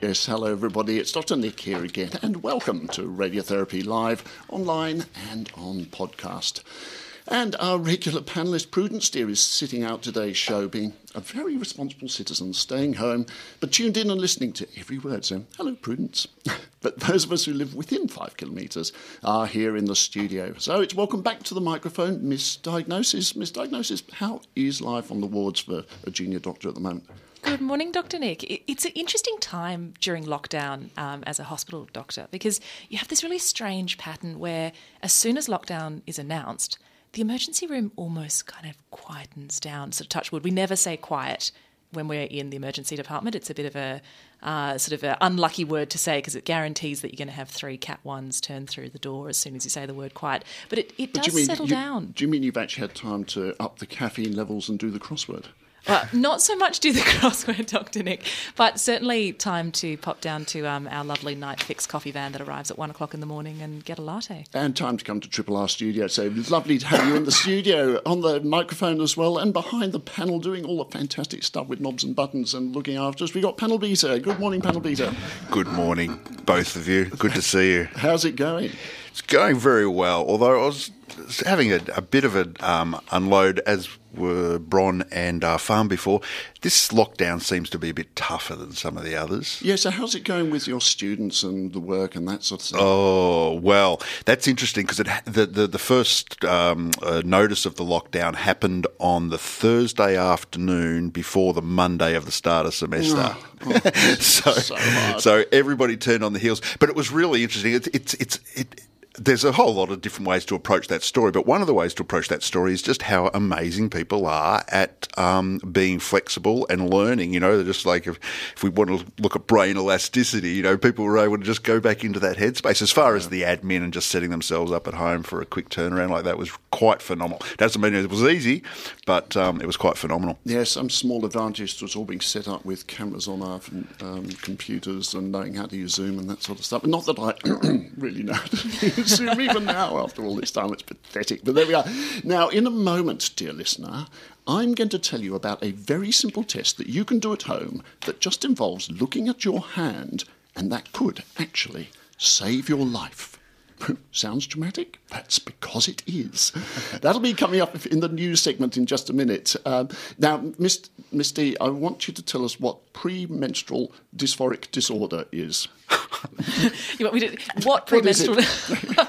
Yes, hello everybody. It's Dr. Nick here again, and welcome to Radiotherapy Live, online and on podcast. And our regular panelist, Prudence Dear, is sitting out today's show, being a very responsible citizen, staying home, but tuned in and listening to every word. So, hello, Prudence. but those of us who live within five kilometres are here in the studio. So, it's welcome back to the microphone, Miss Diagnosis. Miss Diagnosis, how is life on the wards for a junior doctor at the moment? Good morning, Dr. Nick. It's an interesting time during lockdown um, as a hospital doctor because you have this really strange pattern where, as soon as lockdown is announced, the emergency room almost kind of quietens down. So, touch wood, we never say quiet when we're in the emergency department. It's a bit of a uh, sort of an unlucky word to say because it guarantees that you're going to have three cat ones turn through the door as soon as you say the word quiet. But it, it But does do you mean, settle you- down. Do you mean you've actually had time to up the caffeine levels and do the crossword? Well, not so much do the crossword, Dr. Nick, but certainly time to pop down to um, our lovely night fix coffee van that arrives at one o'clock in the morning and get a latte. And time to come to Triple R Studio. So lovely to have you in the studio, on the microphone as well, and behind the panel doing all the fantastic stuff with knobs and buttons and looking after us. We've got Panel Beater. Good morning, Panel Beater. Good morning, both of you. Good to see you. How's it going? It's going very well, although I was having a, a bit of an um, unload, as were Bron and uh, Farm before. This lockdown seems to be a bit tougher than some of the others. Yeah, so how's it going with your students and the work and that sort of stuff? Oh well, that's interesting because it the, the the first um, uh, notice of the lockdown happened on the Thursday afternoon before the Monday of the start of semester. so so so everybody turned on the heels, but it was really interesting. It's it's it's it. There's a whole lot of different ways to approach that story, but one of the ways to approach that story is just how amazing people are at um, being flexible and learning. You know, they're just like if, if we want to look at brain elasticity, you know, people were able to just go back into that headspace. As far as the admin and just setting themselves up at home for a quick turnaround like that was quite phenomenal. Doesn't mean it was easy, but um, it was quite phenomenal. Yeah, some small advantage to all being set up with cameras on our um, computers and knowing how to use Zoom and that sort of stuff. Not that I really know how to use Zoom even now after all this time. It's pathetic. But there we are. Now, in a moment, dear listener, I'm going to tell you about a very simple test that you can do at home that just involves looking at your hand, and that could actually save your life. Sounds dramatic? That's because it is. That'll be coming up in the news segment in just a minute. Um, now, Miss, Miss D, I want you to tell us what premenstrual dysphoric disorder is. You want me to what What is it? premenstrual?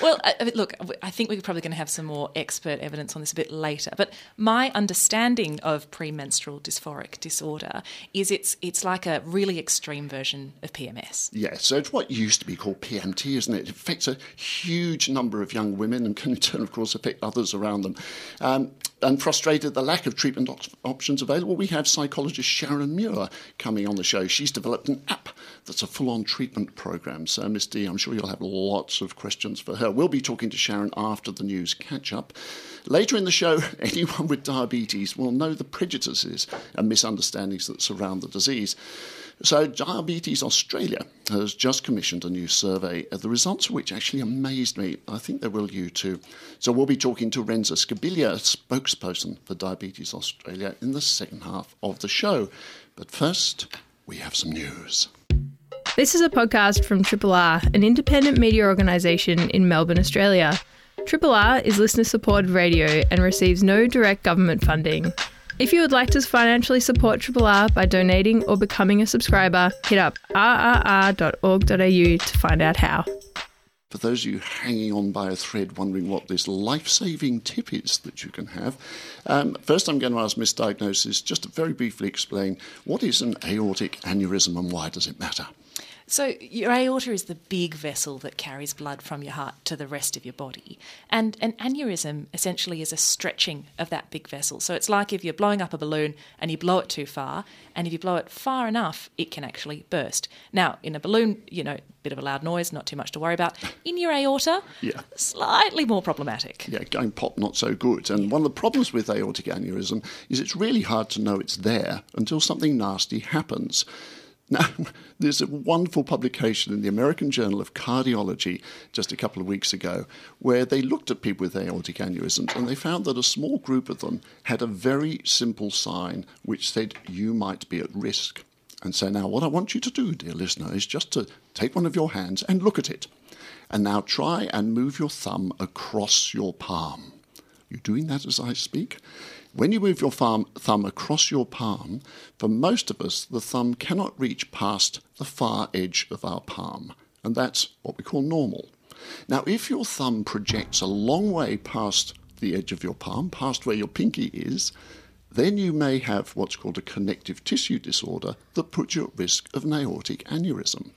well, I, look, I think we're probably going to have some more expert evidence on this a bit later. But my understanding of premenstrual dysphoric disorder is it's it's like a really extreme version of PMS. Yeah, so it's what used to be called PMT, isn't it? It affects a huge number of young women and can in turn, of course, affect others around them. Um, and frustrated at the lack of treatment op- options available, we have psychologist Sharon Muir coming on the show. She's developed an app that's a full on treatment program. So, Miss D, I'm sure you'll have lots of questions for her. We'll be talking to Sharon after the news catch up. Later in the show, anyone with diabetes will know the prejudices and misunderstandings that surround the disease. So, Diabetes Australia has just commissioned a new survey, uh, the results of which actually amazed me. I think they will you too. So, we'll be talking to Renza Scibilia, spokesperson for Diabetes Australia, in the second half of the show. But first, we have some news. This is a podcast from Triple R, an independent media organisation in Melbourne, Australia. Triple R is listener supported radio and receives no direct government funding. If you would like to financially support Triple R by donating or becoming a subscriber, hit up rrr.org.au to find out how. For those of you hanging on by a thread, wondering what this life saving tip is that you can have, um, first I'm going to ask Miss Diagnosis just to very briefly explain what is an aortic aneurysm and why does it matter? So, your aorta is the big vessel that carries blood from your heart to the rest of your body. And an aneurysm essentially is a stretching of that big vessel. So, it's like if you're blowing up a balloon and you blow it too far, and if you blow it far enough, it can actually burst. Now, in a balloon, you know, a bit of a loud noise, not too much to worry about. In your aorta, Yeah. slightly more problematic. Yeah, going pop, not so good. And one of the problems with aortic aneurysm is it's really hard to know it's there until something nasty happens. Now, there's a wonderful publication in the American Journal of Cardiology just a couple of weeks ago where they looked at people with aortic aneurysms and they found that a small group of them had a very simple sign which said, You might be at risk. And so now, what I want you to do, dear listener, is just to take one of your hands and look at it. And now try and move your thumb across your palm. You're doing that as I speak. When you move your thumb, thumb across your palm, for most of us, the thumb cannot reach past the far edge of our palm. And that's what we call normal. Now, if your thumb projects a long way past the edge of your palm, past where your pinky is, then you may have what's called a connective tissue disorder that puts you at risk of an aortic aneurysm.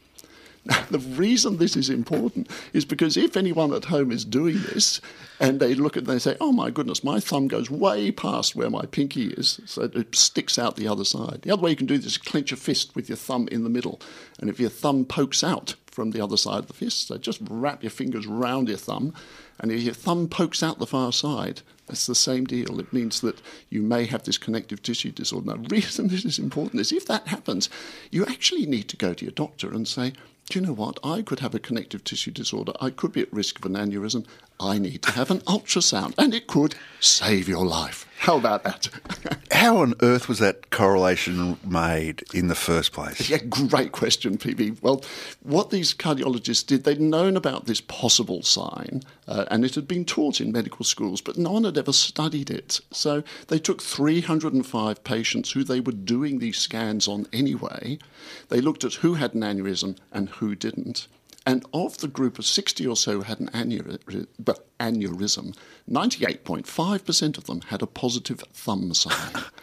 The reason this is important is because if anyone at home is doing this and they look at it and they say, oh my goodness, my thumb goes way past where my pinky is, so it sticks out the other side. The other way you can do this is clench a fist with your thumb in the middle. And if your thumb pokes out from the other side of the fist, so just wrap your fingers round your thumb. And if your thumb pokes out the far side, that's the same deal. It means that you may have this connective tissue disorder. Now, the reason this is important is if that happens, you actually need to go to your doctor and say, do you know what? I could have a connective tissue disorder. I could be at risk of an aneurysm. I need to have an ultrasound, and it could save your life. How about that? How on earth was that correlation made in the first place? Yeah, great question, PB. Well, what these cardiologists did, they'd known about this possible sign, uh, and it had been taught in medical schools, but no one had ever studied it. So they took 305 patients who they were doing these scans on anyway. They looked at who had an aneurysm and who didn't. And of the group of 60 or so who had an aneurysm, aneurysm 98.5% of them had a positive thumb sign.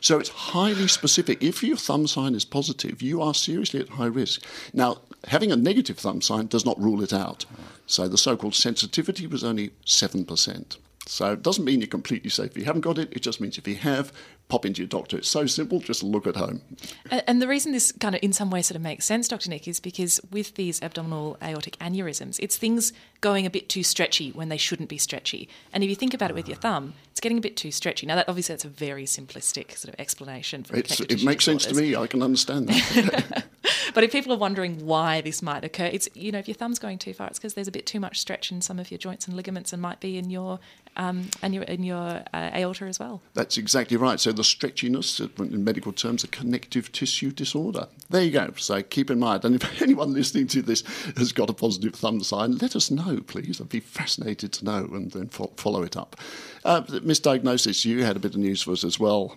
So it's highly specific. If your thumb sign is positive, you are seriously at high risk. Now, having a negative thumb sign does not rule it out. So the so called sensitivity was only 7%. So it doesn't mean you're completely safe if you haven't got it. It just means if you have, pop into your doctor. It's so simple, just look at home. And, the reason this kind of, in some way, sort of makes sense, Dr. Nick, is because with these abdominal aortic aneurysms, it's things going a bit too stretchy when they shouldn't be stretchy. And if you think about it with your thumb, it's getting a bit too stretchy. Now, that obviously that's a very simplistic sort of explanation for it makes sense to me. I can understand that. But if people are wondering why this might occur, it's you know if your thumb's going too far, it's because there's a bit too much stretch in some of your joints and ligaments, and might be in your um, and your in your uh, aorta as well. That's exactly right. So the stretchiness, uh, in medical terms, a connective tissue disorder. There you go. So keep in mind. And if anyone listening to this has got a positive thumb sign, let us know, please. I'd be fascinated to know and then fo- follow it up. Uh, Miss Diagnosis, you had a bit of news for us as well.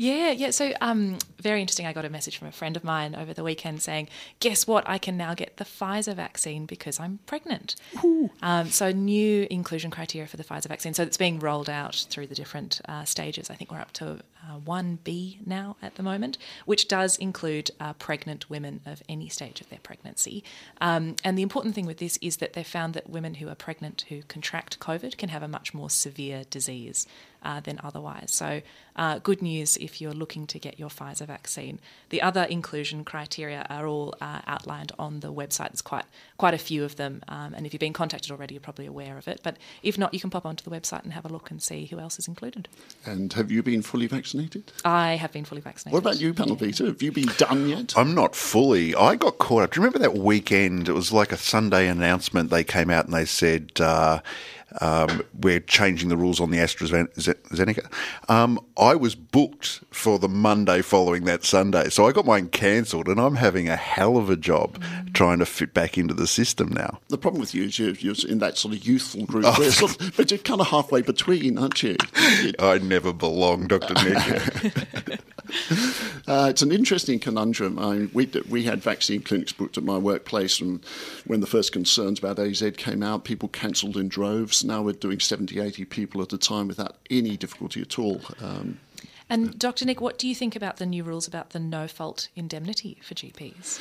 Yeah, yeah. So, um, very interesting. I got a message from a friend of mine over the weekend saying, "Guess what? I can now get the Pfizer vaccine because I'm pregnant." Um, so, new inclusion criteria for the Pfizer vaccine. So, it's being rolled out through the different uh, stages. I think we're up to uh, one B now at the moment, which does include uh, pregnant women of any stage of their pregnancy. Um, and the important thing with this is that they've found that women who are pregnant who contract COVID can have a much more severe disease uh, than otherwise. So, uh, good news if you're looking to get your Pfizer vaccine. The other inclusion criteria are all uh, outlined on the website. There's quite quite a few of them, um, and if you've been contacted already, you're probably aware of it. But if not, you can pop onto the website and have a look and see who else is included. And have you been fully vaccinated? I have been fully vaccinated. What about you, Panel Beater? Have you been done yet? I'm not fully. I got caught up. Do you remember that weekend? It was like a Sunday announcement. They came out and they said, uh, um, we're changing the rules on the AstraZeneca. Um, I was booked for the Monday following that Sunday. So I got mine cancelled and I'm having a hell of a job trying to fit back into the system now. The problem with you is you're, you're in that sort of youthful group, where sort of, but you're kind of halfway between, aren't you? You- I never belong, Dr. Nick. Uh, it's an interesting conundrum. I we, we had vaccine clinics booked at my workplace, and when the first concerns about AZ came out, people cancelled in droves. Now we're doing 70, 80 people at a time without any difficulty at all. Um, And Dr. Nick, what do you think about the new rules about the no fault indemnity for GPs?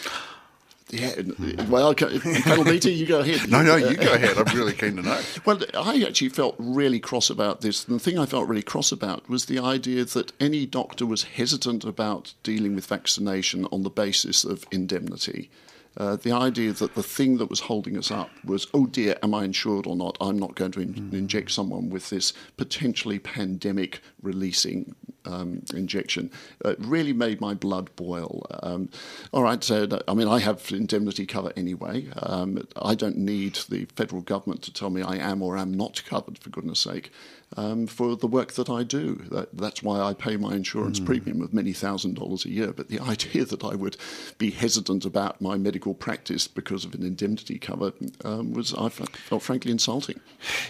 Yeah, well, panel meeting, you go ahead. no, no, you go ahead. I'm really keen to know. Well, I actually felt really cross about this. And the thing I felt really cross about was the idea that any doctor was hesitant about dealing with vaccination on the basis of indemnity. Uh, the idea that the thing that was holding us up was, oh dear, am I insured or not? I'm not going to in- mm. inject someone with this potentially pandemic releasing um, injection. Uh, really made my blood boil. Um, all right, so I mean, I have indemnity cover anyway. Um, I don't need the federal government to tell me I am or am not covered, for goodness sake um, for the work that I do. That, that's why I pay my insurance mm. premium of many thousand dollars a year. But the idea that I would be hesitant about my medical practice because of an indemnity cover um, was, I felt frankly insulting.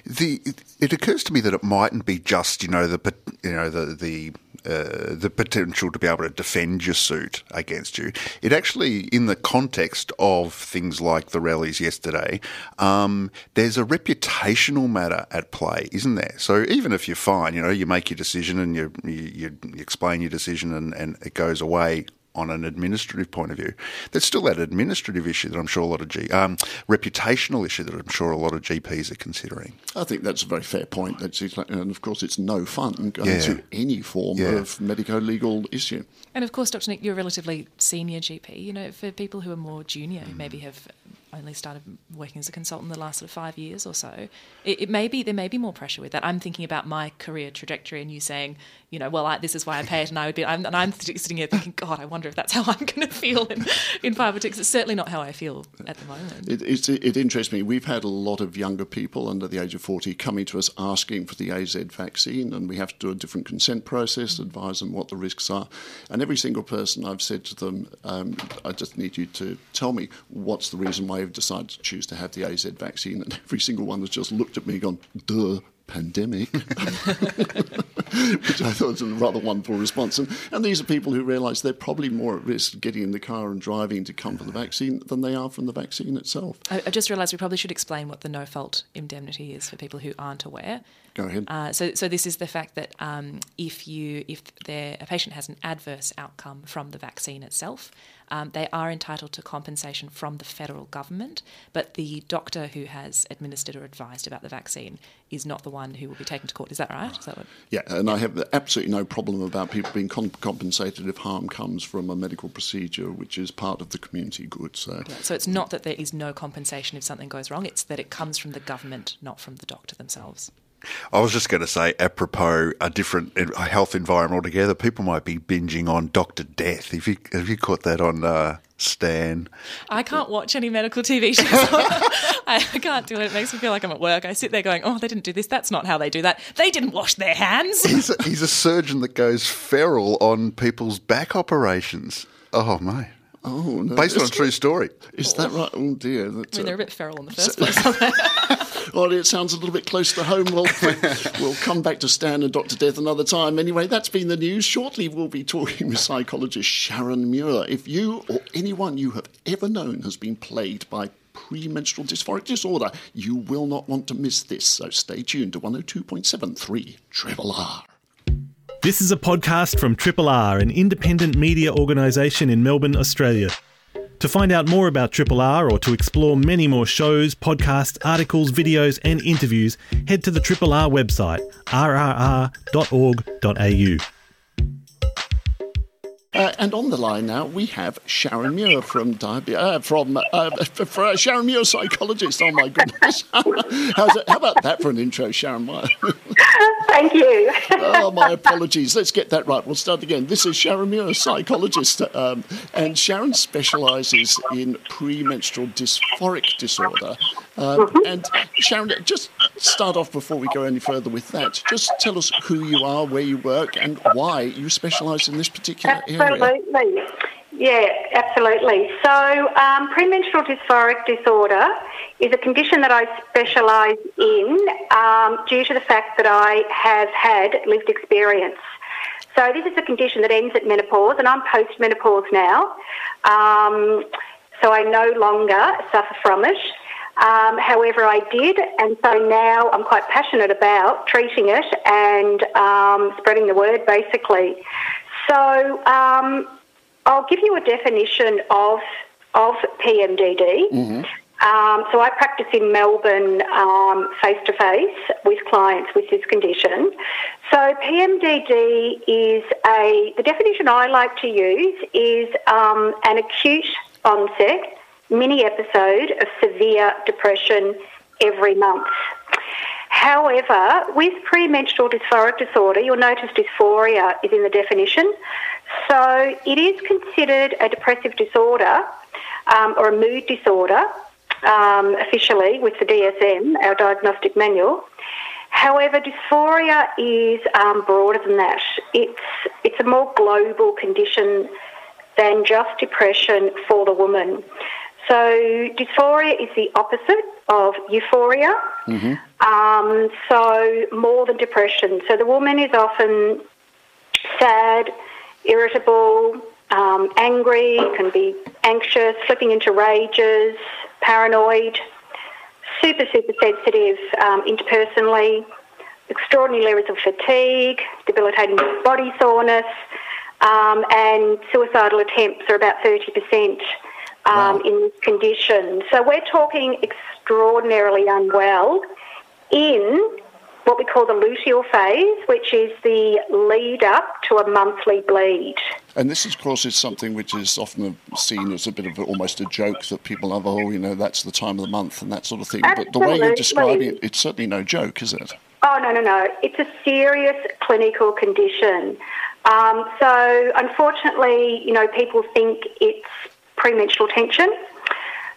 The, it, it occurs to me that it mightn't be just, you know, the, you know, the, the uh, the potential to be able to defend your suit against you. It actually, in the context of things like the rallies yesterday, um, there's a reputational matter at play, isn't there? So even if you're fine, you know, you make your decision and you, you, you explain your decision and, and it goes away on an administrative point of view. There's still that administrative issue that I'm sure a lot of G, um, reputational issue that I'm sure a lot of GPs are considering. I think that's a very fair point. That's and of course, it's no fun going yeah. through any form yeah. of medico-legal issue. And of course, Dr. Nick, you're a relatively senior GP. You know, for people who are more junior, who maybe have only started working as a consultant the last sort of five years or so, it, it, may be there may be more pressure with that. I'm thinking about my career trajectory, and you saying, you know, well, I, this is why I pay it, and I would be, I'm, and I'm sitting here thinking, God, I wonder if that's how I'm going to feel in, in five or six. It's certainly not how I feel at the moment. It, it, it interests me. We've had a lot of younger people under the age of 40 coming to us asking for the AZ vaccine, and we have to do a different consent process, advise them what the risks are, and every single person I've said to them, um, I just need you to tell me what's the reason why you've decided to choose to have the AZ vaccine. And every single one has just looked at me and gone, duh, pandemic, which I thought was a rather wonderful response. And, and these are people who realise they're probably more at risk getting in the car and driving to come for the vaccine than they are from the vaccine itself. I, I just realised we probably should explain what the no fault indemnity is for people who aren't aware. Go ahead. Uh, so, so this is the fact that um, if you if a patient has an adverse outcome from the vaccine itself, um, they are entitled to compensation from the federal government, but the doctor who has administered or advised about the vaccine is not the one who will be taken to court. Is that right? Is that what... Yeah, and I have absolutely no problem about people being comp- compensated if harm comes from a medical procedure, which is part of the community good. So, yeah, so it's not that there is no compensation if something goes wrong; it's that it comes from the government, not from the doctor themselves. I was just going to say, apropos a different health environment altogether, people might be binging on Doctor Death. Have you have you caught that on uh, Stan? I can't watch any medical TV shows. I can't do it. It makes me feel like I'm at work. I sit there going, "Oh, they didn't do this. That's not how they do that. They didn't wash their hands." He's a, he's a surgeon that goes feral on people's back operations. Oh mate. Oh, no. Based on a true story. Is that right? Oh dear. That's I mean, they're a bit feral in the first place. well, it sounds a little bit close to home. We'll, we'll come back to Stan and Dr. Death another time. Anyway, that's been the news. Shortly, we'll be talking with psychologist Sharon Muir. If you or anyone you have ever known has been plagued by premenstrual dysphoric disorder, you will not want to miss this. So stay tuned to 102.73 Triple R. This is a podcast from Triple R, an independent media organisation in Melbourne, Australia. To find out more about Triple R or to explore many more shows, podcasts, articles, videos, and interviews, head to the Triple R website, rrr.org.au. Uh, and on the line now, we have Sharon Muir from Diabe- uh, from uh, for, uh, Sharon Muir, psychologist. Oh my goodness! How's it, how about that for an intro, Sharon? Muir? Thank you. oh, my apologies. Let's get that right. We'll start again. This is Sharon Muir, psychologist, um, and Sharon specialises in premenstrual dysphoric disorder. Um, mm-hmm. And Sharon, just start off before we go any further with that. Just tell us who you are, where you work, and why you specialise in this particular Absolutely. area. Absolutely. Yeah, absolutely. So, um, premenstrual dysphoric disorder is a condition that I specialise in um, due to the fact that I have had lived experience. So, this is a condition that ends at menopause, and I'm post menopause now. Um, so, I no longer suffer from it. Um, however, I did, and so now I'm quite passionate about treating it and um, spreading the word basically. So, um, I'll give you a definition of of PMDD. Um, so I practice in Melbourne face to face with clients with this condition. So PMDD is a the definition I like to use is um, an acute onset mini episode of severe depression every month. However, with premenstrual dysphoric disorder, you'll notice dysphoria is in the definition. So it is considered a depressive disorder um, or a mood disorder um, officially with the DSM, our diagnostic manual. However, dysphoria is um, broader than that. It's it's a more global condition than just depression for the woman. So dysphoria is the opposite of euphoria. Um, so more than depression. So the woman is often sad, irritable, um, angry, can be anxious, slipping into rages, paranoid, super, super sensitive um, interpersonally, extraordinary levels of fatigue, debilitating body soreness, um, and suicidal attempts are about 30% um, in this condition. So we're talking extraordinarily unwell in what we call the luteal phase, which is the lead up to a monthly bleed. And this, of course, is something which is often seen as a bit of a, almost a joke that people have, oh, you know, that's the time of the month and that sort of thing. But the way you're describing it, it's certainly no joke, is it? Oh, no, no, no. It's a serious clinical condition. Um, so, unfortunately, you know, people think it's premenstrual tension,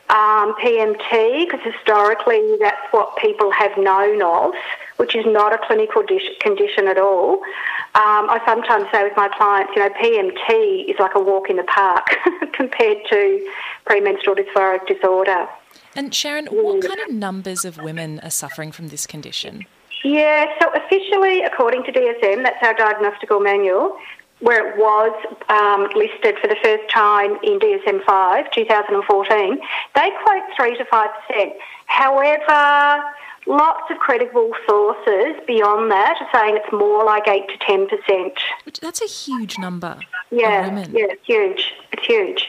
um, PMT, because historically that's what people have known of, which is not a clinical dish- condition at all. Um, I sometimes say with my clients, you know, PMT is like a walk in the park compared to premenstrual dysphoric disorder. And Sharon, what kind of numbers of women are suffering from this condition? Yeah, so officially, according to DSM, that's our diagnostical manual, where it was um, listed for the first time in DSM 5, 2014, they quote 3 to 5%. However, lots of credible sources beyond that are saying it's more like 8 to 10%. Which, that's a huge number Yeah, yeah, it's huge. It's huge.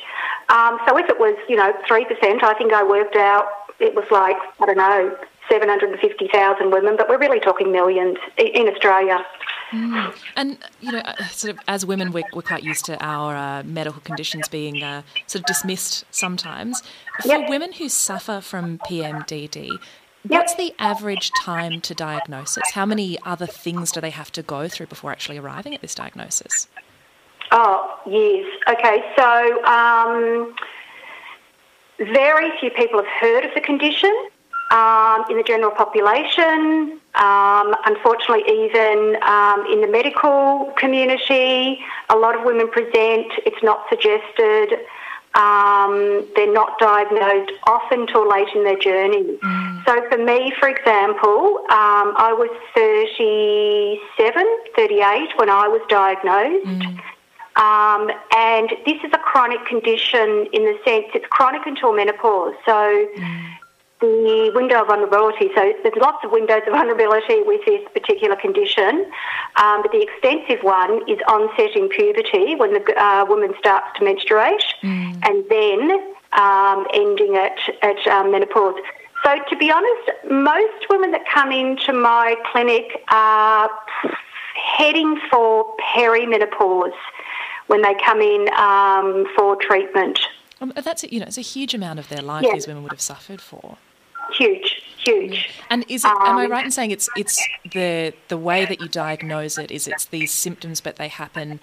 Um, so if it was, you know, 3%, I think I worked out it was like, I don't know, 750,000 women, but we're really talking millions in Australia. And you know, uh, sort of as women, we're, we're quite used to our uh, medical conditions being uh, sort of dismissed sometimes. For Yep. women who suffer from PMDD, what's the average time to diagnosis? How many other things do they have to go through before actually arriving at this diagnosis? Oh, years. Okay, so um, very few people have heard of the condition um, in the general population. Um, unfortunately, even um, in the medical community, a lot of women present, it's not suggested. Um, they're not diagnosed often till late in their journey. So, for me, for example, um, I was 37, 38 when I was diagnosed. Um, and this is a chronic condition in the sense it's chronic until menopause. So the window of vulnerability, so there's lots of windows of vulnerability with this particular condition, um, but the extensive one is onset in puberty when the uh, woman starts to menstruate and then um, ending at, at um, menopause. So to be honest, most women that come into my clinic are heading for perimenopause when they come in um, for treatment. Um, that's you know, it's a huge amount of their life Yeah. these women would have suffered for. Huge, huge. And is it? am I Um, right in saying it's it's the the way that you diagnose it is it's these symptoms, but they happen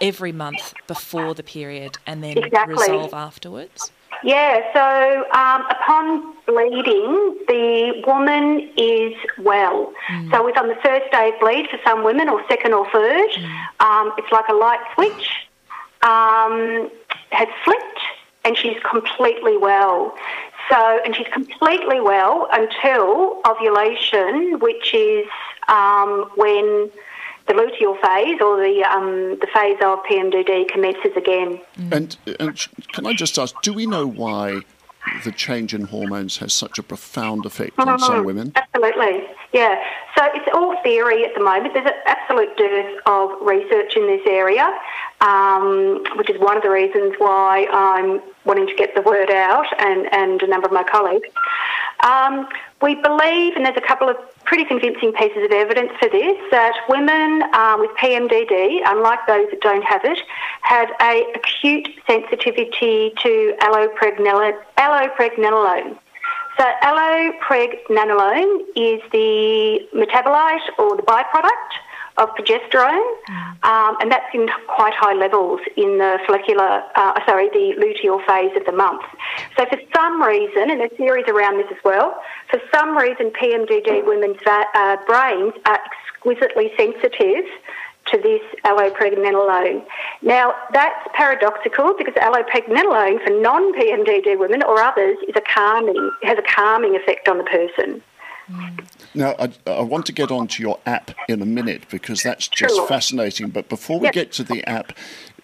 every month before the period and then Exactly. resolve afterwards? Yeah, so um, upon bleeding, the woman is well. So it's on the first day of bleed for some women, or second or third. Um, it's like a light switch um, has flipped, and she's completely well. So, and she's completely well until ovulation, which is um, when the luteal phase or the um, the phase of PMDD commences again. And, and can I just ask, do we know why the change in hormones has such a profound effect on some women. Absolutely, yeah. So it's all theory at the moment. There's an absolute dearth of research in this area, um, which is one of the reasons why I'm wanting to get the word out and, and a number of my colleagues. Um, we believe, and there's a couple of pretty convincing pieces of evidence for this, that women um, with PMDD, unlike those that don't have it, have a acute sensitivity to allopregnanolone. allopregnanolone. So allopregnanolone is the metabolite or the byproduct of progesterone, um, and that's in quite high levels in the follicular, uh, sorry, the luteal phase of the month. So for some reason, and there's theories around this as well, for some reason PMDD women's va- uh, brains are exquisitely sensitive to this allopregnanolone. Now, that's paradoxical because allopregnanolone for non-PMDD women or others is a calming, has a calming effect on the person. Now, I, I want to get on to your app in a minute because that's just Sure. fascinating. But before we Yep. get to the app,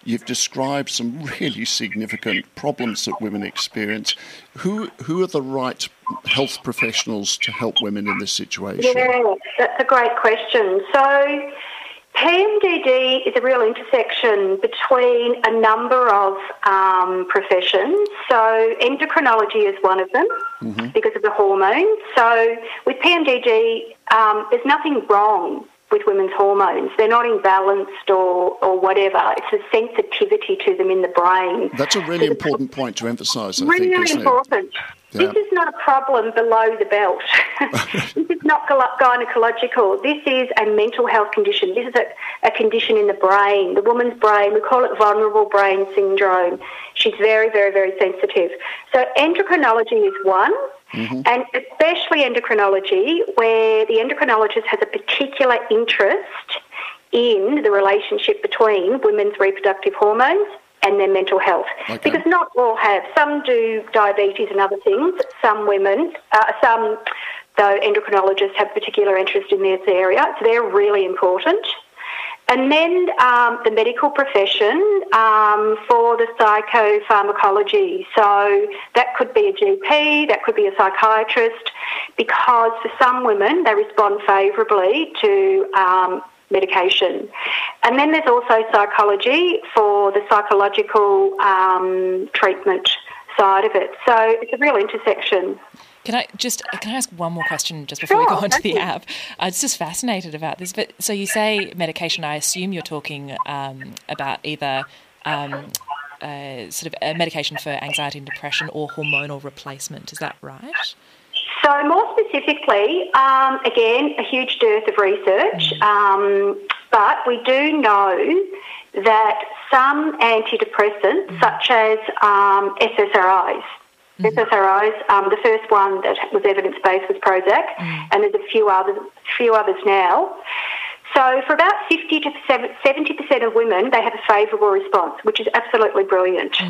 you've described some really significant problems that women experience. Who, who are the right health professionals to help women in this situation? Yeah, that's a great question. So, PMDD is a real intersection between a number of um, professions. So, endocrinology is one of them because of the hormones. So, with PMDD, um, there's nothing wrong with women's hormones. They're not imbalanced or, or whatever. It's a sensitivity to them in the brain. That's a really important point to emphasise, I really think, isn't important. Yeah. This is not a problem below the belt. this is not gynecological. This is a mental health condition. This is a, a condition in the brain. The woman's brain, we call it vulnerable brain syndrome. She's very, very, very sensitive. So endocrinology is one. Mm-hmm. And especially endocrinology, where the endocrinologist has a particular interest in the relationship between women's reproductive hormones and their mental health. Okay. Because not all have. Some do diabetes and other things. Some women, uh, some though endocrinologists have particular interest in this area. So they're really important. And then um, the medical profession um, for the psychopharmacology. So that could be a GP, that could be a psychiatrist, because for some women they respond favourably to um, medication. And then there's also psychology for the psychological um, treatment side of it. So it's a real intersection. Can I just can I ask one more question just before we go on to the you. app? I was just fascinated about this. But so you say medication. I assume you're talking um, about either um, uh, sort of a medication for anxiety and depression or hormonal replacement. Is that right? So, more specifically, um, again, a huge dearth of research, um, but we do know that some antidepressants, such as um, SSRIs, SSRIs, um, the first one that was evidence based was Prozac, and there's a few others, few others now. So, for about 50 to 70% of women, they have a favourable response, which is absolutely brilliant.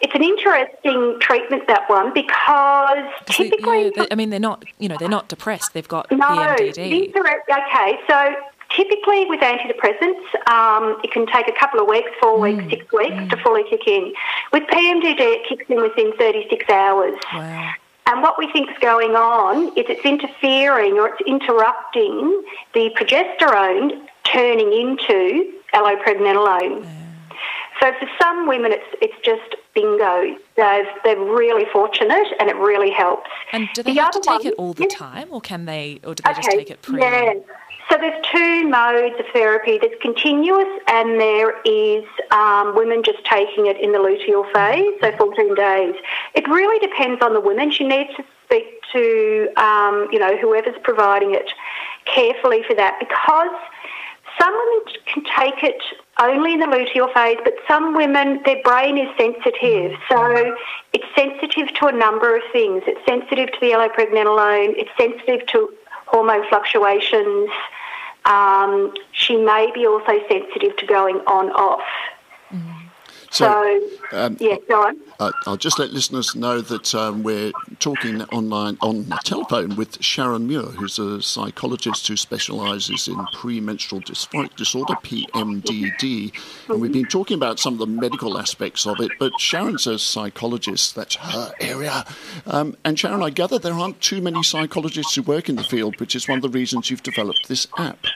It's an interesting treatment, that one, because typically. yeah, they- I mean, they're not. You know, they're not depressed. They've got No, PMDD. okay. So typically with antidepressants, um, it can take a couple of weeks, four weeks, Mm, six weeks to fully kick in. With PMDD, it kicks in within 36 hours. Wow. And what we think is going on is it's interfering or it's interrupting the progesterone turning into allopregnanolone. So for some women, it's it's just bingo. They've, they're really fortunate, and it really helps. And do they The have to take it all the Yeah. time, or can they, or do they just take it pre? Yeah. So there's two modes of therapy. There's continuous, and there is um, women just taking it in the luteal phase, so 14 days. It really depends on the woman. She needs to speak to um, you know whoever's providing it carefully for that because some women can take it only in the luteal phase, but some women, their brain is sensitive. So it's sensitive to a number of things. It's sensitive to the allopregnanolone, it's sensitive to hormone fluctuations. Um, she may be also sensitive to going on off. So, um, yeah, go on. Uh, I'll just let listeners know that um, we're talking online on the telephone with Sharon Muir, who's a psychologist who specialises in premenstrual dysphoric disorder, PMDD. And we've been talking about some of the medical aspects of it, but Sharon's a psychologist, that's her area. Um, and Sharon, I gather there aren't too many psychologists who work in the field, which is one of the reasons you've developed this app.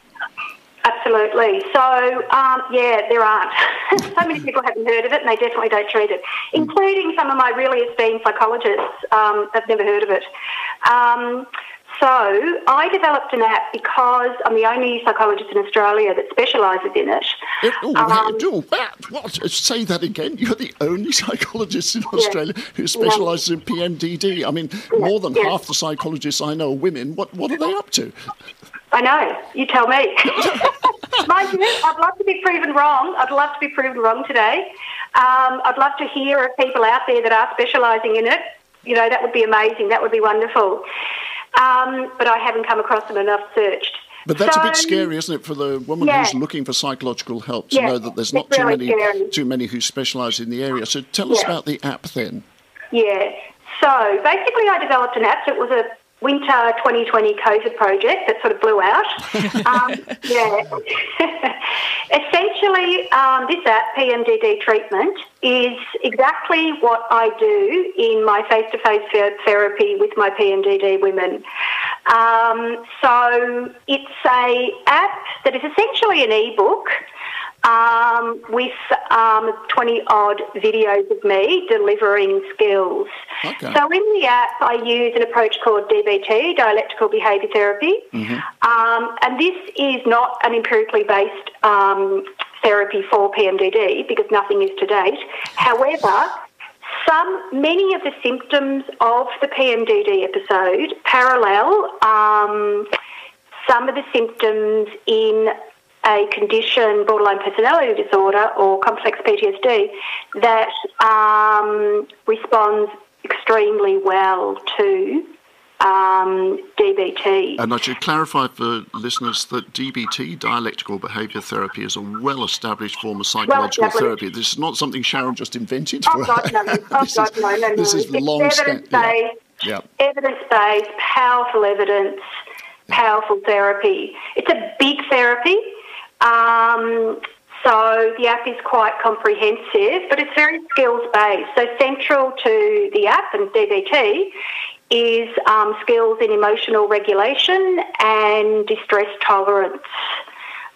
Absolutely. So, um, yeah, there aren't. so many people haven't heard of it and they definitely don't treat it, including some of my really esteemed psychologists um, have never heard of it. Um, so I developed an app because I'm the only psychologist in Australia that specialises in it. it oh, um. What? Say that again. You're the only psychologist in Australia yeah. who specialises in PMDD. I mean, yeah. more than half the psychologists I know are women. What What are they up to? I know. You tell me. Mind you, I'd love to be proven wrong. I'd love to be proven wrong today. Um, I'd love to hear of people out there that are specialising in it. You know, that would be amazing. That would be wonderful. Um, but I haven't come across them enough searched. But that's so, a bit scary, isn't it, for the woman yeah. who's looking for psychological help to yeah, know that there's not too really many scary. too many who specialise in the area. So tell yeah. us about the app then. Yeah. So basically, I developed an app. So it was a winter 2020 COVID project that sort of blew out. um, yeah. Essentially, um, this app, PMDD treatment, is exactly what I do in my face to face therapy with my PMDD women. Um, so it's a app that is essentially an ebook um, with um, 20 odd videos of me delivering skills. Okay. So in the app, I use an approach called DBT, Dialectical Behaviour Therapy, mm-hmm. um, and this is not an empirically based um, therapy for PMDD because nothing is to date. However, some many of the symptoms of the PMDD episode parallel um, some of the symptoms in a condition, borderline personality disorder or complex PTSD, that um, responds extremely well to um, DBT. And I should clarify for listeners that DBT, dialectical behaviour therapy, is a well established form of psychological well therapy. This is not something Sharon just invented. Oh, God, no. Oh, God, no, no, no. This is long evidence based, yeah. evidence based, powerful evidence, powerful therapy. It's a big therapy. Um, so the app is quite comprehensive, but it's very skills based. So central to the app and DBT is um, skills in emotional regulation and distress tolerance,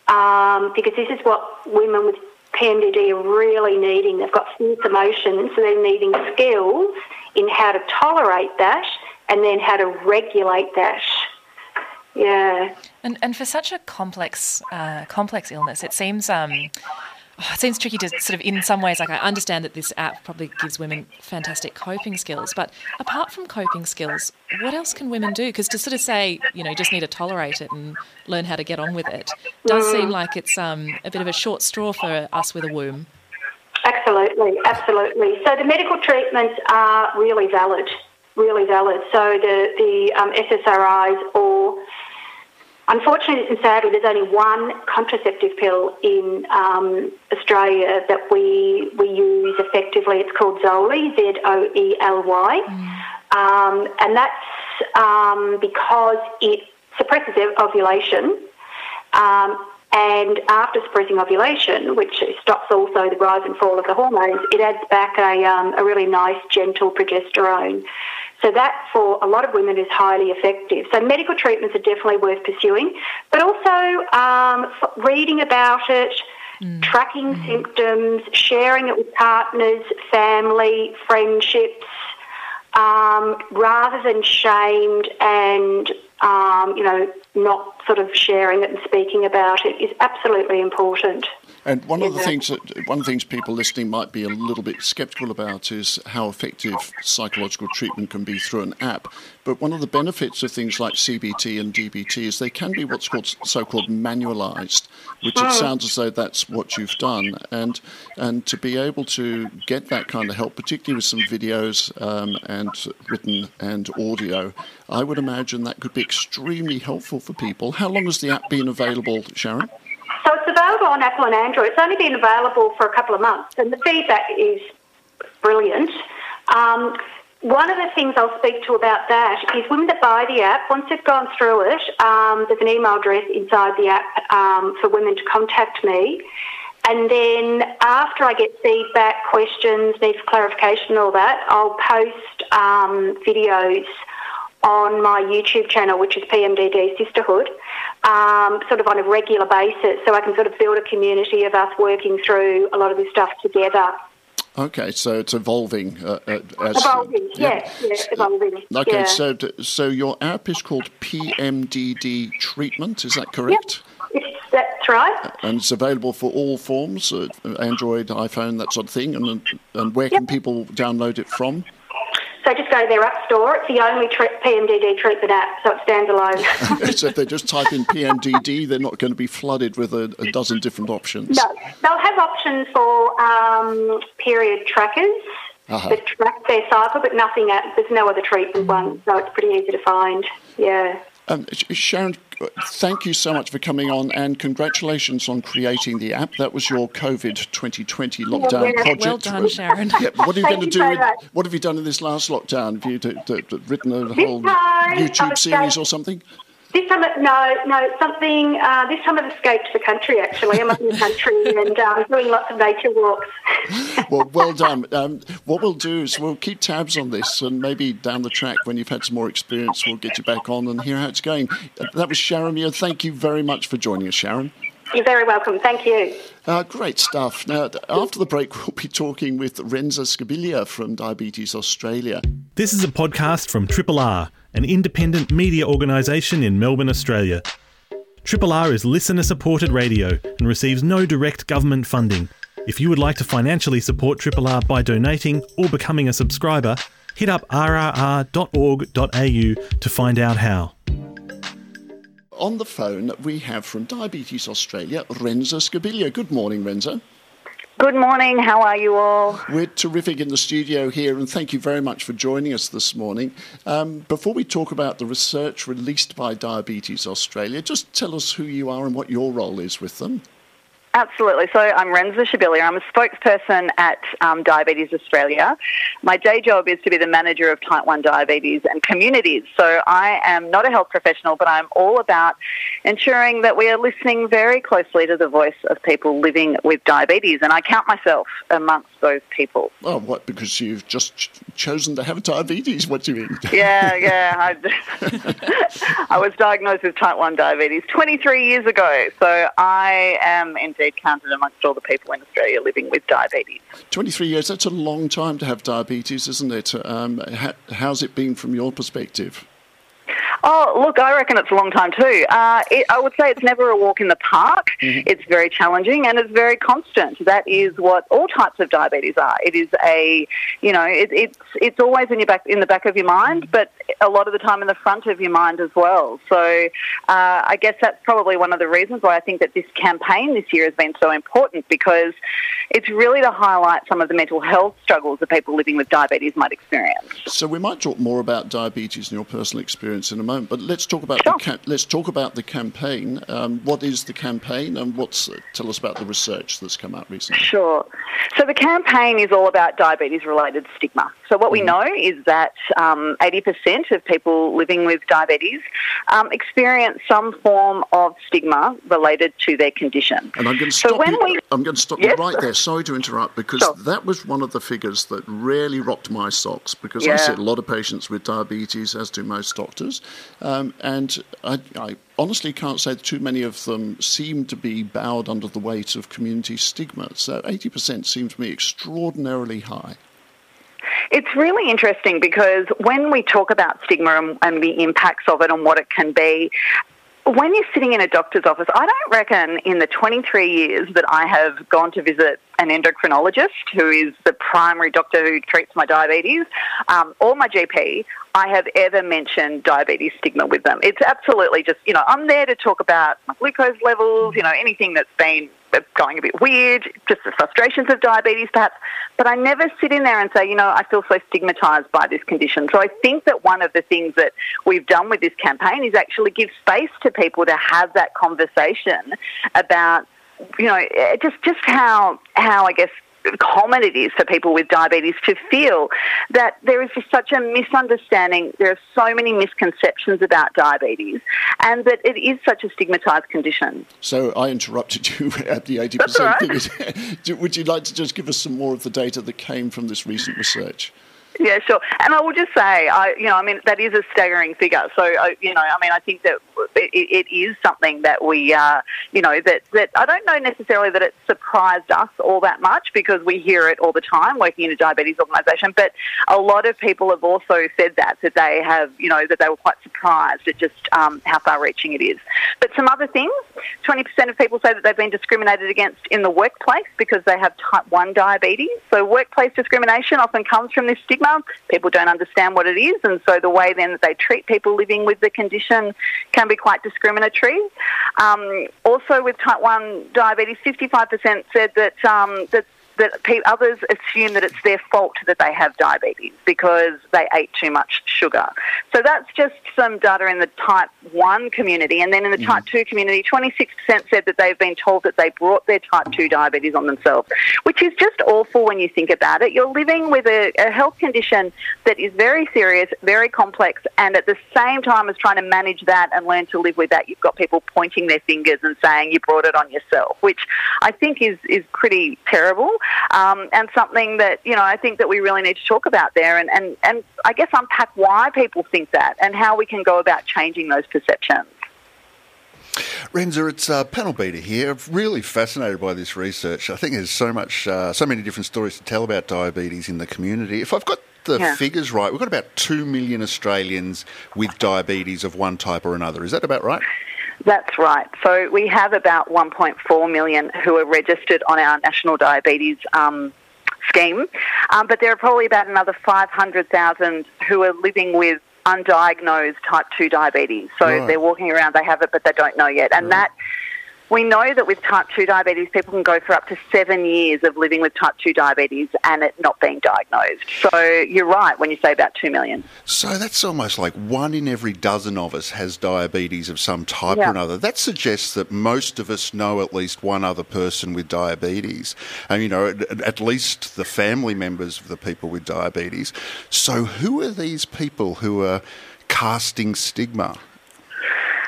um, because this is what women with PMDD are really needing. They've got fierce emotions, so they're needing skills in how to tolerate that and then how to regulate that. Yeah. And and for such a complex uh, complex illness, it seems um, oh, it seems tricky to sort of in some ways. Like I understand that this app probably gives women fantastic coping skills, but apart from coping skills, what else can women do? Because to sort of say you know you just need to tolerate it and learn how to get on with it does seem like it's um, a bit of a short straw for us with a womb. Absolutely, absolutely. So the medical treatments are really valid, really valid. So the the um, SSRIs or Unfortunately and sadly, there's only one contraceptive pill in um, Australia that we we use effectively. It's called Zoely, Z O E L Y, mm. um, and that's um, because it suppresses ovulation. Um, and after suppressing ovulation, which stops also the rise and fall of the hormones, it adds back a, um, a really nice, gentle progesterone. So that for a lot of women is highly effective. So medical treatments are definitely worth pursuing, but also um, reading about it, mm. tracking mm. symptoms, sharing it with partners, family, friendships, um, rather than shamed and um, you know not sort of sharing it and speaking about it is absolutely important. And one of the things that one of the things people listening might be a little bit sceptical about is how effective psychological treatment can be through an app. But one of the benefits of things like CBT and DBT is they can be what's called so-called manualized, which it sounds as though that's what you've done. And and to be able to get that kind of help, particularly with some videos um, and written and audio, I would imagine that could be extremely helpful for people. How long has the app been available, Sharon? So it's available on Apple and Android. It's only been available for a couple of months, and the feedback is brilliant. Um, one of the things I'll speak to about that is women that buy the app, once they've gone through it, um, there's an email address inside the app um, for women to contact me. And then after I get feedback, questions, need for clarification, all that, I'll post um, videos on my YouTube channel, which is PMDD Sisterhood, um, sort of on a regular basis, so I can sort of build a community of us working through a lot of this stuff together. Okay, so it's evolving. Uh, uh, as, evolving, yeah. yes, yeah, evolving. Okay, yeah. so so your app is called PMDD Treatment, is that correct? Yep. That's right. And it's available for all forms, uh, Android, iPhone, that sort of thing. And and where yep. can people download it from? So just go to their app store. It's the only tri- PMDD treatment app, so it stands alone. so if they just type in PMDD, they're not going to be flooded with a, a dozen different options. No, they'll have options for um, period trackers uh-huh. that track their cycle, but nothing. At, there's no other treatment one, so it's pretty easy to find. Yeah. Um, Sharon, thank you so much for coming on and congratulations on creating the app. That was your COVID 2020 lockdown yeah, project. Well done, Sharon. Yeah, what are you going to do? So with, what have you done in this last lockdown? Have you d- d- d- written a whole YouTube series or something? This time, no, no, something. Uh, this time I've escaped the country. Actually, I'm up in the country and um, doing lots of nature walks. well, well done. Um, what we'll do is we'll keep tabs on this, and maybe down the track, when you've had some more experience, we'll get you back on and hear how it's going. That was Sharon Muir. Thank you very much for joining us, Sharon. You're very welcome. Thank you. Uh, great stuff. Now, after the break, we'll be talking with Renza Scibilia from Diabetes Australia. This is a podcast from Triple R an independent media organisation in Melbourne, Australia. Triple R is listener supported radio and receives no direct government funding. If you would like to financially support Triple R by donating or becoming a subscriber, hit up rrr.org.au to find out how. On the phone, we have from Diabetes Australia, Renza Scibilia. Good morning, Renza. Good morning. How are you all? We're terrific in the studio here, and thank you very much for joining us this morning. Um, before we talk about the research released by Diabetes Australia, just tell us who you are and what your role is with them. Absolutely. So I'm Renza Scibilia. I'm a spokesperson at um, Diabetes Australia. My day job is to be the manager of type 1 diabetes and communities. So I am not a health professional, but I'm all about ensuring that we are listening very closely to the voice of people living with diabetes. And I count myself amongst those people. Oh, what? Because you've just ch- chosen to have diabetes? What do you mean? Yeah, yeah. I, I was diagnosed with type 1 diabetes 23 years ago. So I am indeed counted amongst all the people in Australia living with diabetes. 23 years, that's a long time to have diabetes, isn't it? Um, how's it been from your perspective? Oh, look, I reckon it's a long time too. Uh, it, I would say it's never a walk in the park. Mm-hmm. It's very challenging and it's very constant. That is what all types of diabetes are. It is a, you know, it, it's it's always in your back in the back of your mind, but a lot of the time in the front of your mind as well. So uh, I guess that's probably one of the reasons why I think that this campaign this year has been so important because it's really to highlight some of the mental health struggles that people living with diabetes might experience. So we might talk more about diabetes and your personal experience in a moment, but let's talk about sure. the ca- let's talk about the campaign. Um, what is the campaign, and what's uh, tell us about the research that's come out recently? Sure. So the campaign is all about diabetes-related stigma. So what we mm. know is that um, 80% of people living with diabetes um, experience some form of stigma related to their condition. And I'm going to stop so you. We, I'm going to stop yes. you right there. Sorry to interrupt, because sure. that was one of the figures that really rocked my socks. Because yeah. I see a lot of patients with diabetes, as do most doctors, um, and I, I honestly can't say that too many of them seem to be bowed under the weight of community stigma. So 80% seems to me extraordinarily high. It's really interesting because when we talk about stigma and, and, the impacts of it and what it can be, when you're sitting in a doctor's office, I don't reckon in the 23 years that I have gone to visit an endocrinologist who is the primary doctor who treats my diabetes um, or my GP, I have ever mentioned diabetes stigma with them. It's absolutely just, you know, I'm there to talk about my glucose levels, you know, anything that's been going a bit weird, just the frustrations of diabetes perhaps, but I never sit in there and say, you know, I feel so stigmatised by this condition. So I think that one of the things that we've done with this campaign is actually give space to people to have that conversation about you know, just just how how I guess common it is for people with diabetes to feel that there is just such a misunderstanding. There are so many misconceptions about diabetes, and that it is such a stigmatised condition. So I interrupted you at the 80% That's all right. figure. Would you like to just give us some more of the data that came from this recent research? Yeah, sure. And I will just say, I, you know, I mean, that is a staggering figure. So, I, you know, I mean, I think that it, it is something that we, uh, you know, that, that I don't know necessarily that it surprised us all that much because we hear it all the time working in a diabetes organisation. But a lot of people have also said that, that they have, you know, that they were quite surprised at just um, how far reaching it is. But some other things 20% of people say that they've been discriminated against in the workplace because they have type 1 diabetes. So, workplace discrimination often comes from this stigma. People don't understand what it is, and so the way then that they treat people living with the condition can be quite discriminatory. Um, also, with type 1 diabetes, 55% said that, um, that that pe- others assume that it's their fault that they have diabetes because they ate too much sugar. So that's just some data in the type 1 community. And then in the mm. type 2 community, 26% said that they've been told that they brought their type 2 diabetes on themselves, which is just awful when you think about it. You're living with a, a health condition that is very serious, very complex, and at the same time as trying to manage that and learn to live with that, you've got people pointing their fingers and saying you brought it on yourself, which I think is, is pretty terrible um, and something that, you know, I think that we really need to talk about there and, and, and I guess unpack why people think that and how we can go about changing those perceptions. Renza, it's uh, panel beater here. I'm really fascinated by this research. I think there's so much, uh, so many different stories to tell about diabetes in the community. If I've got the Yeah. figures right, we've got about two million Australians with diabetes of one type or another. Is that about right? That's right. So we have about 1.4 million who are registered on our national diabetes um, scheme, um, but there are probably about another 500,000 who are living with undiagnosed type 2 diabetes. So Right. they're walking around, they have it, but they don't know yet. And that we know that with type 2 diabetes, people can go for up to seven years of living with type 2 diabetes and it not being diagnosed. So you're right when you say about 2 million. So that's almost like one in every dozen of us has diabetes of some type Yeah. or another. That suggests that most of us know at least one other person with diabetes, and you know, at, at least the family members of the people with diabetes. So who are these people who are casting stigma?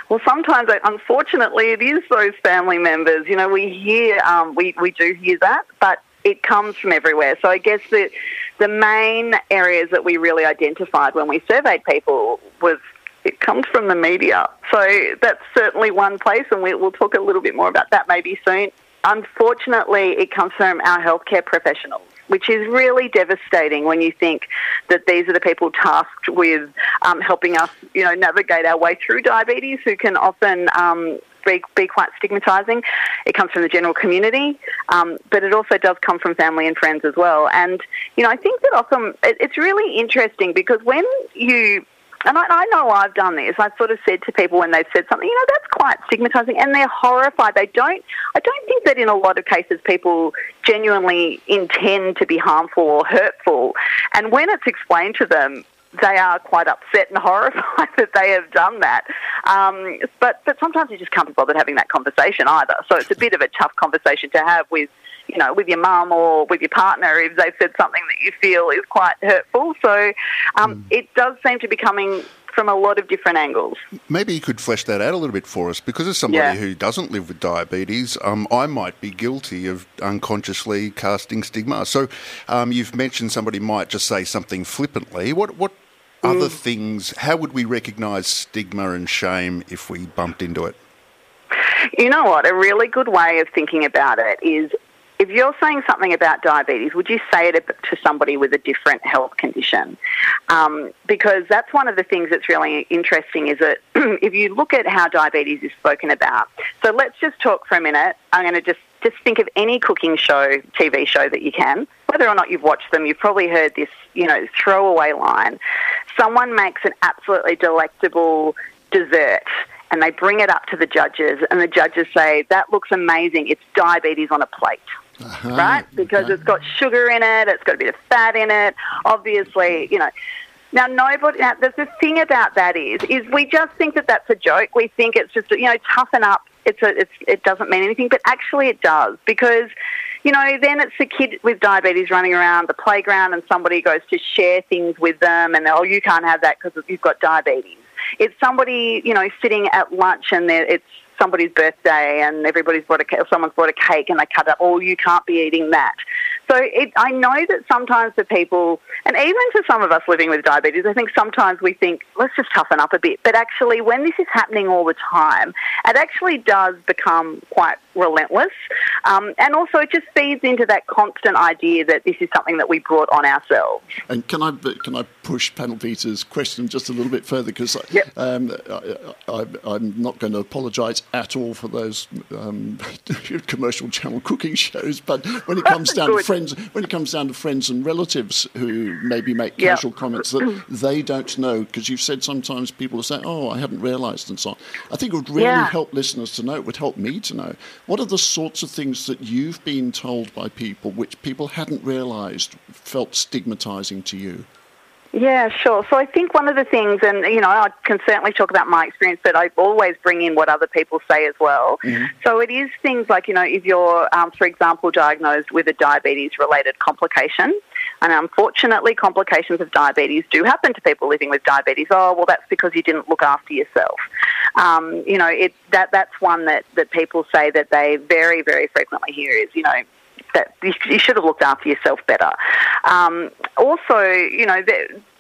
Well, sometimes, uh, unfortunately, it is those family members. You know, we hear, um, we, we do hear that, but it comes from everywhere. So I guess the, the main areas that we really identified when we surveyed people was it comes from the media. So that's certainly one place, and we, we'll talk a little bit more about that maybe soon. Unfortunately, it comes from our healthcare professionals, which is really devastating when you think that these are the people tasked with um, helping us, you know, navigate our way through diabetes, who can often um, be, be quite stigmatising. It comes from the general community, um, but it also does come from family and friends as well. And you know, I think that often it, it's really interesting because when you and I, I know I've done this. I've sort of said to people when they've said something, you know, that's quite stigmatising, and they're horrified. They don't. I don't think that in a lot of cases people genuinely intend to be harmful or hurtful, and when it's explained to them. They are quite upset and horrified that they have done that, um, but but sometimes you just can't be bothered having that conversation either. So it's a bit of a tough conversation to have with you know, with your mum or with your partner if they've said something that you feel is quite hurtful. So um, it does seem to be coming from a lot of different angles. Maybe you could flesh that out a little bit for us, because as somebody Yeah. who doesn't live with diabetes, um, I might be guilty of unconsciously casting stigma. So um, you've mentioned somebody might just say something flippantly. What what other things? How would we recognise stigma and shame if we bumped into it? You know what? A really good way of thinking about it is if you're saying something about diabetes, would you say it to somebody with a different health condition? Um, because that's one of the things that's really interesting is that if you look at how diabetes is spoken about, so let's just talk for a minute. I'm going to just, just think of any cooking show, TV show that you can. Whether or not you've watched them, you've probably heard this, you know, throwaway line. Someone makes an absolutely delectable dessert and they bring it up to the judges, and the judges say, That looks amazing. It's diabetes on a plate. Uh-huh. Right? Because it's got sugar in it, it's got a bit of fat in it. Obviously, you know. Now, nobody. Now, the, the thing about that is, is we just think that that's a joke. We think it's just, you know, toughen up. it's a, it's, it doesn't mean anything, but actually it does because you know, then it's the kid with diabetes running around the playground and somebody goes to share things with them and, oh, you can't have that because you've got diabetes. It's somebody, you know, sitting at lunch and it's somebody's birthday and everybody's bought a someone's bought a cake and they cut up. Oh, you can't be eating that. So it, I know that sometimes for people, and even for some of us living with diabetes, I think sometimes we think let's just toughen up a bit. But actually, when this is happening all the time, it actually does become quite relentless. Um, and also, it just feeds into that constant idea that this is something that we brought on ourselves. And can I can I push Panel Beater's question just a little bit further because yep. um, I, am not going to apologise at all for those um, commercial channel cooking shows, but when it comes down to friends, when it comes down to friends and relatives who maybe make casual comments that they don't know, because you've said sometimes people are saying, "Oh, I haven't realised," and so on. I think it would really yeah. help listeners to know. It would help me to know what are the sorts of things that you've been told by people which people hadn't realised felt stigmatising to you. Yeah, sure. So I think one of the things, and you know, I can certainly talk about my experience, but I always bring in what other people say as well. Mm-hmm. So it is things like, you know, if you're, um, for example, diagnosed with a diabetes related complication, and unfortunately, complications of diabetes do happen to people living with diabetes. Oh, well, that's because you didn't look after yourself. Um, you know, it, that that's one that, that people say that they very, very frequently hear is, you know, that you should have looked after yourself better. Um, also, you know,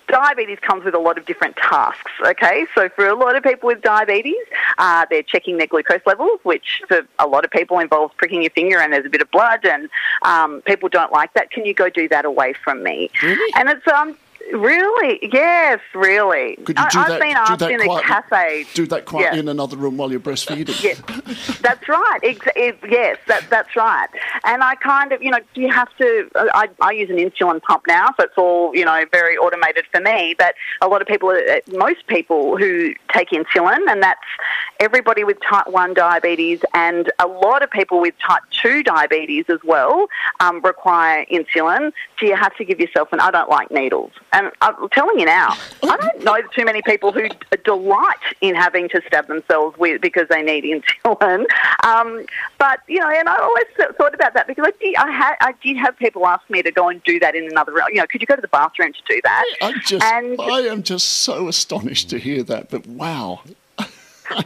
diabetes comes with a lot of different tasks, okay? So for a lot of people with diabetes, uh, they're checking their glucose levels, which for a lot of people involves pricking your finger and there's a bit of blood and um, people don't like that. Can you go do that away from me? Really? And it's um, Really? Yes, really. Could you do I, that, I've been asked in quiet, a cafe. Do that quietly yeah. in another room while you're breastfeeding. yes, that's right. It, it, yes, that, that's right. And I kind of, you know, you have to. I, I use an insulin pump now, so it's all you know very automated for me. But a lot of people, uh, most people who take insulin, and that's everybody with type one diabetes, and a lot of people with type two diabetes as well, um, require insulin. So you have to give yourself. And I don't like needles. And I'm telling you now, I don't know too many people who delight in having to stab themselves with because they need insulin. Um, but you know, and I always thought about that because I did, I, had, I did have people ask me to go and do that in another room. You know, could you go to the bathroom to do that? I just, and, I am just so astonished to hear that. But wow,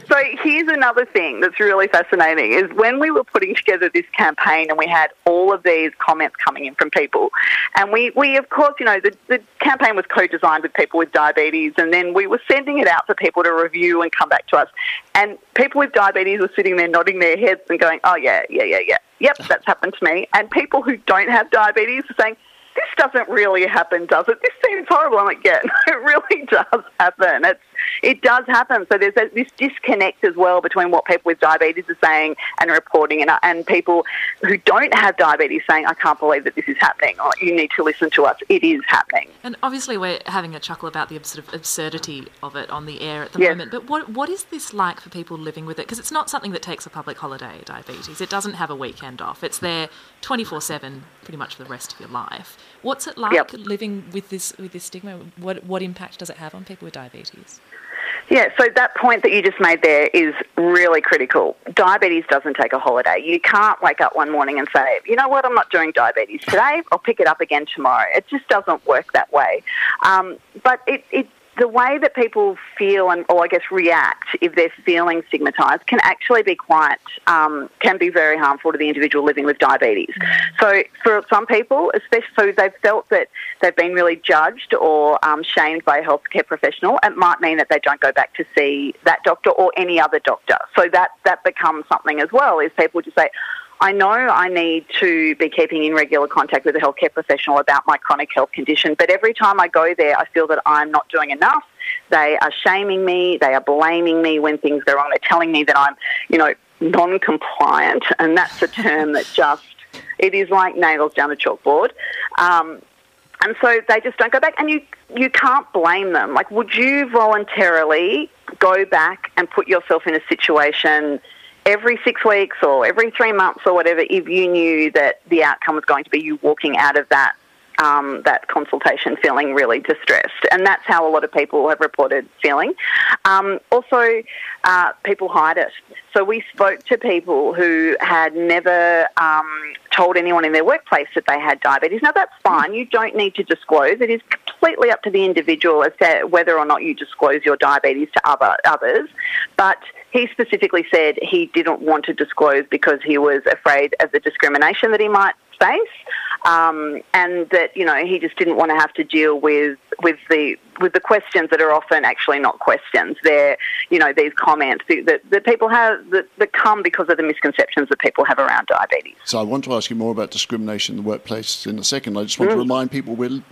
so here's another thing that's really fascinating is when we were putting together this campaign and we had all of these comments coming in from people and we, we of course you know the, the campaign was co-designed with people with diabetes and then we were sending it out for people to review and come back to us and people with diabetes were sitting there nodding their heads and going oh yeah yeah yeah yeah yep that's happened to me and people who don't have diabetes are saying this doesn't really happen, does it? This seems horrible. I'm like, yeah, it really does happen. It's it does happen. So there's a, this disconnect as well between what people with diabetes are saying and reporting, and, and people who don't have diabetes saying, I can't believe that this is happening, or you need to listen to us. It is happening. And obviously, we're having a chuckle about the sort of absurdity of it on the air at the yes. moment. But what what is this like for people living with it? Because it's not something that takes a public holiday. Diabetes. It doesn't have a weekend off. It's there 24 seven, pretty much for the rest of your life. What's it like yep. living with this with this stigma? What what impact does it have on people with diabetes? Yeah, so that point that you just made there is really critical. Diabetes doesn't take a holiday. You can't wake up one morning and say, you know what, I'm not doing diabetes today, I'll pick it up again tomorrow. It just doesn't work that way. Um, but it, it the way that people feel and, or I guess react if they're feeling stigmatised can actually be quite, um, can be very harmful to the individual living with diabetes. So for some people, especially so they've felt that they've been really judged or um, shamed by a healthcare professional, it might mean that they don't go back to see that doctor or any other doctor. So that, that becomes something as well, is people just say, I know I need to be keeping in regular contact with a healthcare professional about my chronic health condition, but every time I go there, I feel that I'm not doing enough. They are shaming me, they are blaming me when things go wrong, they're telling me that I'm, you know, non compliant, and that's a term that just, it is like nails down a chalkboard. Um, and so they just don't go back, and you you can't blame them. Like, would you voluntarily go back and put yourself in a situation every six weeks or every three months or whatever if you knew that the outcome was going to be you walking out of that um, that consultation feeling really distressed, and that's how a lot of people have reported feeling. Um, also, uh, people hide it. So we spoke to people who had never um, told anyone in their workplace that they had diabetes. Now that's fine. You don't need to disclose. It is completely up to the individual as to whether or not you disclose your diabetes to other others. But he specifically said he didn't want to disclose because he was afraid of the discrimination that he might face, um, and that you know he just didn't want to have to deal with with the with the questions that are often actually not questions. They're you know these comments that, that people have that, that come because of the misconceptions that people have around diabetes. So I want to ask you more about discrimination in the workplace in a second. I just want mm. to remind people we're,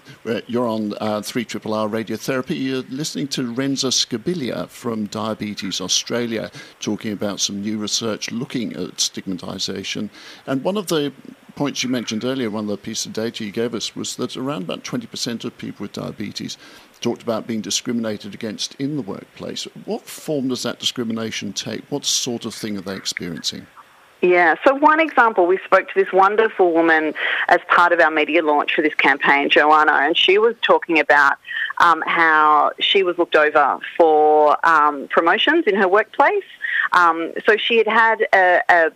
you're on uh, 3 Triple R Radiotherapy. You're listening to Renza Scibilia from Diabetes Australia talking about some new research looking at stigmatisation. And one of the points you mentioned earlier, one of the pieces of data you gave us was that around about 20% of people with diabetes talked about being discriminated against in the workplace. What form does that discrimination take? What sort of thing are they experiencing? Yeah, so one example, we spoke to this wonderful woman as part of our media launch for this campaign, Joanna, and she was talking about um, how she was looked over for um, promotions in her workplace. Um, so she had had a, a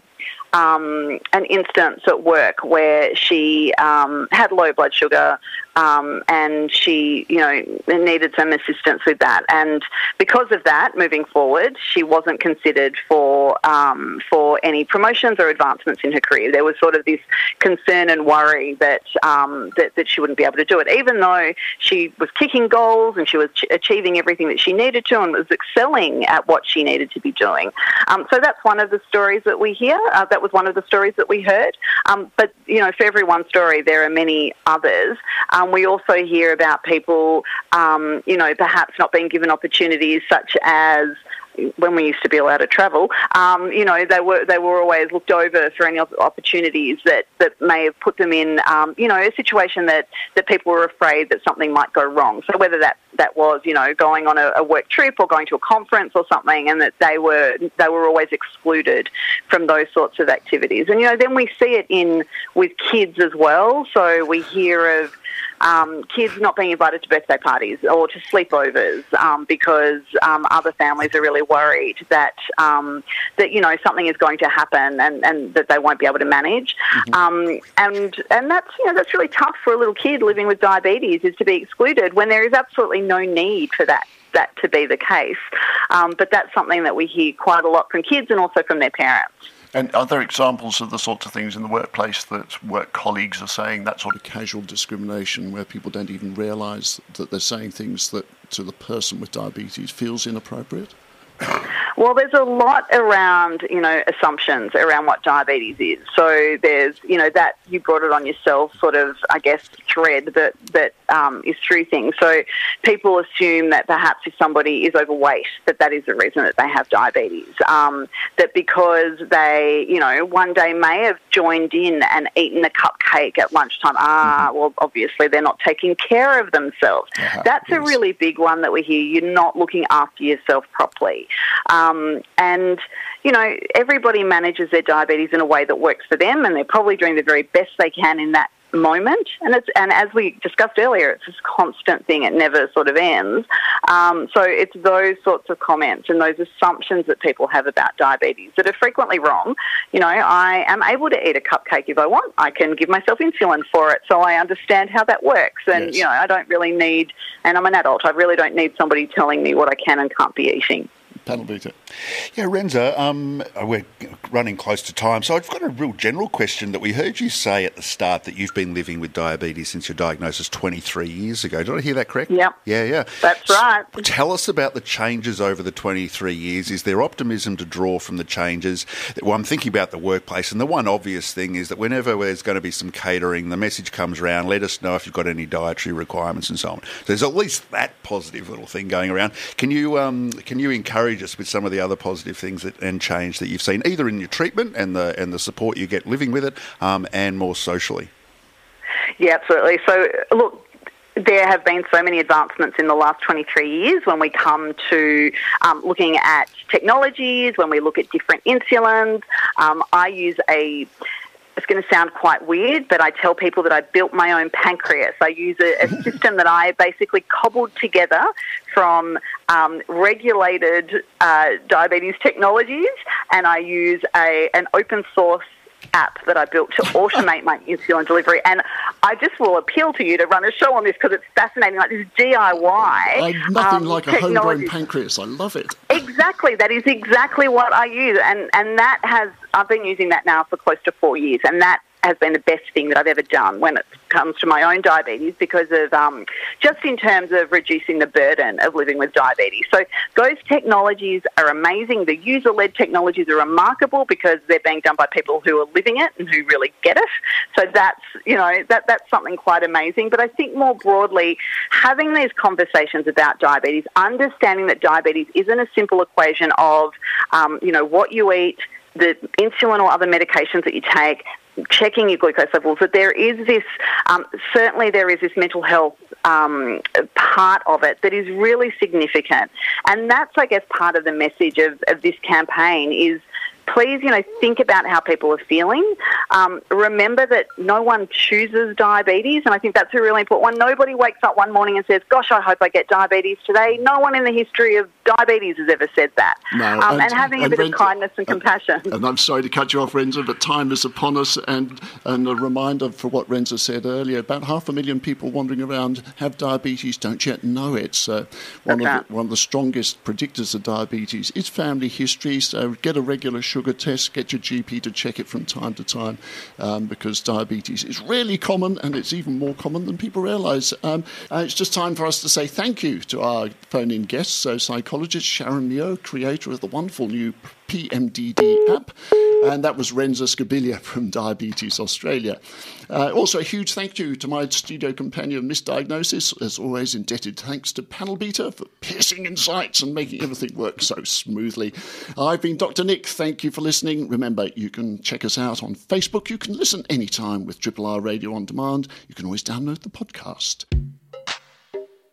um, an instance at work where she um, had low blood sugar um, and she, you know, needed some assistance with that. And because of that, moving forward, she wasn't considered for um, for any promotions or advancements in her career. There was sort of this concern and worry that um, that, that she wouldn't be able to do it, even though she was kicking goals and she was ch- achieving everything that she needed to and was excelling at what she needed to be doing. Um, so that's one of the stories that we hear. Uh, that was one of the stories that we heard. Um, but you know, for every one story, there are many others. Um, we also hear about people, um, you know, perhaps not being given opportunities such as when we used to be allowed to travel, um, you know, they were they were always looked over for any opportunities that, that may have put them in, um, you know, a situation that, that people were afraid that something might go wrong. So whether that, that was, you know, going on a, a work trip or going to a conference or something, and that they were they were always excluded from those sorts of activities. And you know, then we see it in with kids as well. So we hear of um, kids not being invited to birthday parties or to sleepovers um, because um, other families are really worried that um, that you know something is going to happen and, and that they won't be able to manage. Mm-hmm. Um, and and that's you know that's really tough for a little kid living with diabetes is to be excluded when there is absolutely no need for that that to be the case. Um, but that's something that we hear quite a lot from kids and also from their parents. And are there examples of the sorts of things in the workplace that work colleagues are saying, that sort of casual discrimination where people don't even realise that they're saying things that to the person with diabetes feels inappropriate? Well, there's a lot around, you know, assumptions around what diabetes is. So there's, you know, that you brought it on yourself sort of, I guess, thread that, that um, is through things. So people assume that perhaps if somebody is overweight, that that is the reason that they have diabetes. Um, that because they, you know, one day may have joined in and eaten a cupcake at lunchtime, ah, mm-hmm. well, obviously they're not taking care of themselves. Uh-huh. That's yes. a really big one that we hear. You're not looking after yourself properly. Um, and, you know, everybody manages their diabetes in a way that works for them, and they're probably doing the very best they can in that moment. And it's and as we discussed earlier, it's this constant thing; it never sort of ends. Um, so it's those sorts of comments and those assumptions that people have about diabetes that are frequently wrong. You know, I am able to eat a cupcake if I want. I can give myself insulin for it, so I understand how that works. And yes. you know, I don't really need. And I'm an adult. I really don't need somebody telling me what I can and can't be eating panel beater. Yeah, Renza, um, we're running close to time, so I've got a real general question that we heard you say at the start that you've been living with diabetes since your diagnosis 23 years ago. Did I hear that correct? Yeah. Yeah, yeah. That's right. So tell us about the changes over the 23 years. Is there optimism to draw from the changes? Well, I'm thinking about the workplace, and the one obvious thing is that whenever there's going to be some catering, the message comes around, let us know if you've got any dietary requirements and so on. So there's at least that positive little thing going around. Can you, um, can you encourage encourage us with some of the other positive things that, and change that you've seen, either in your treatment and the and the support you get living with it, um, and more socially. Yeah, absolutely. So look. There have been so many advancements in the last 23 years when we come to um, looking at technologies, when we look at different insulins. Um, I use a it's going to sound quite weird, but I tell people that I built my own pancreas. I use a, a system that I basically cobbled together from um, regulated uh, diabetes technologies, and I use a, an open source app that I built to automate my insulin delivery. And I just will appeal to you to run a show on this because it's fascinating, like this DIY. Uh, nothing um, like a homegrown pancreas. I love it. Exactly. That is exactly what I use. And, and that has, I've been using that now for close to four years. And that has been the best thing that I've ever done when it comes to my own diabetes because of um, just in terms of reducing the burden of living with diabetes. So those technologies are amazing. The user-led technologies are remarkable because they're being done by people who are living it and who really get it. So that's you know that that's something quite amazing. But I think more broadly, having these conversations about diabetes, understanding that diabetes isn't a simple equation of um, you know what you eat the insulin or other medications that you take, checking your glucose levels, that there is this, um, certainly there is this mental health um, part of it that is really significant. And that's, I guess, part of the message of, of this campaign is please, you know, think about how people are feeling. Um, remember that no one chooses diabetes, and I think that's a really important one. Nobody wakes up one morning and says, "Gosh, I hope I get diabetes today." No one in the history of diabetes has ever said that. No, um, and- and, having a and bit Renza- of kindness and compassion. And I'm sorry to cut you off, Renza, but time is upon us. And, and a reminder for what Renza said earlier about half a million people wandering around have diabetes, don't yet know it. So, one, of the, one of the strongest predictors of diabetes is family history. So, get a regular sugar test, get your GP to check it from time to time um, because diabetes is really common and it's even more common than people realize. Um, it's just time for us to say thank you to our phone in guests. So, psychologist Sharon Neo, creator of the wonderful new PMDD app, and that was Renza Scibilia from Diabetes Australia. Uh, also, a huge thank you to my studio companion, Miss Diagnosis, as always, indebted thanks to Panel Beater for piercing insights and making everything work so smoothly. I've been Dr. Nick. Thank you for listening. Remember, you can check us out on Facebook. You can listen anytime with Triple R Radio on Demand. You can always download the podcast.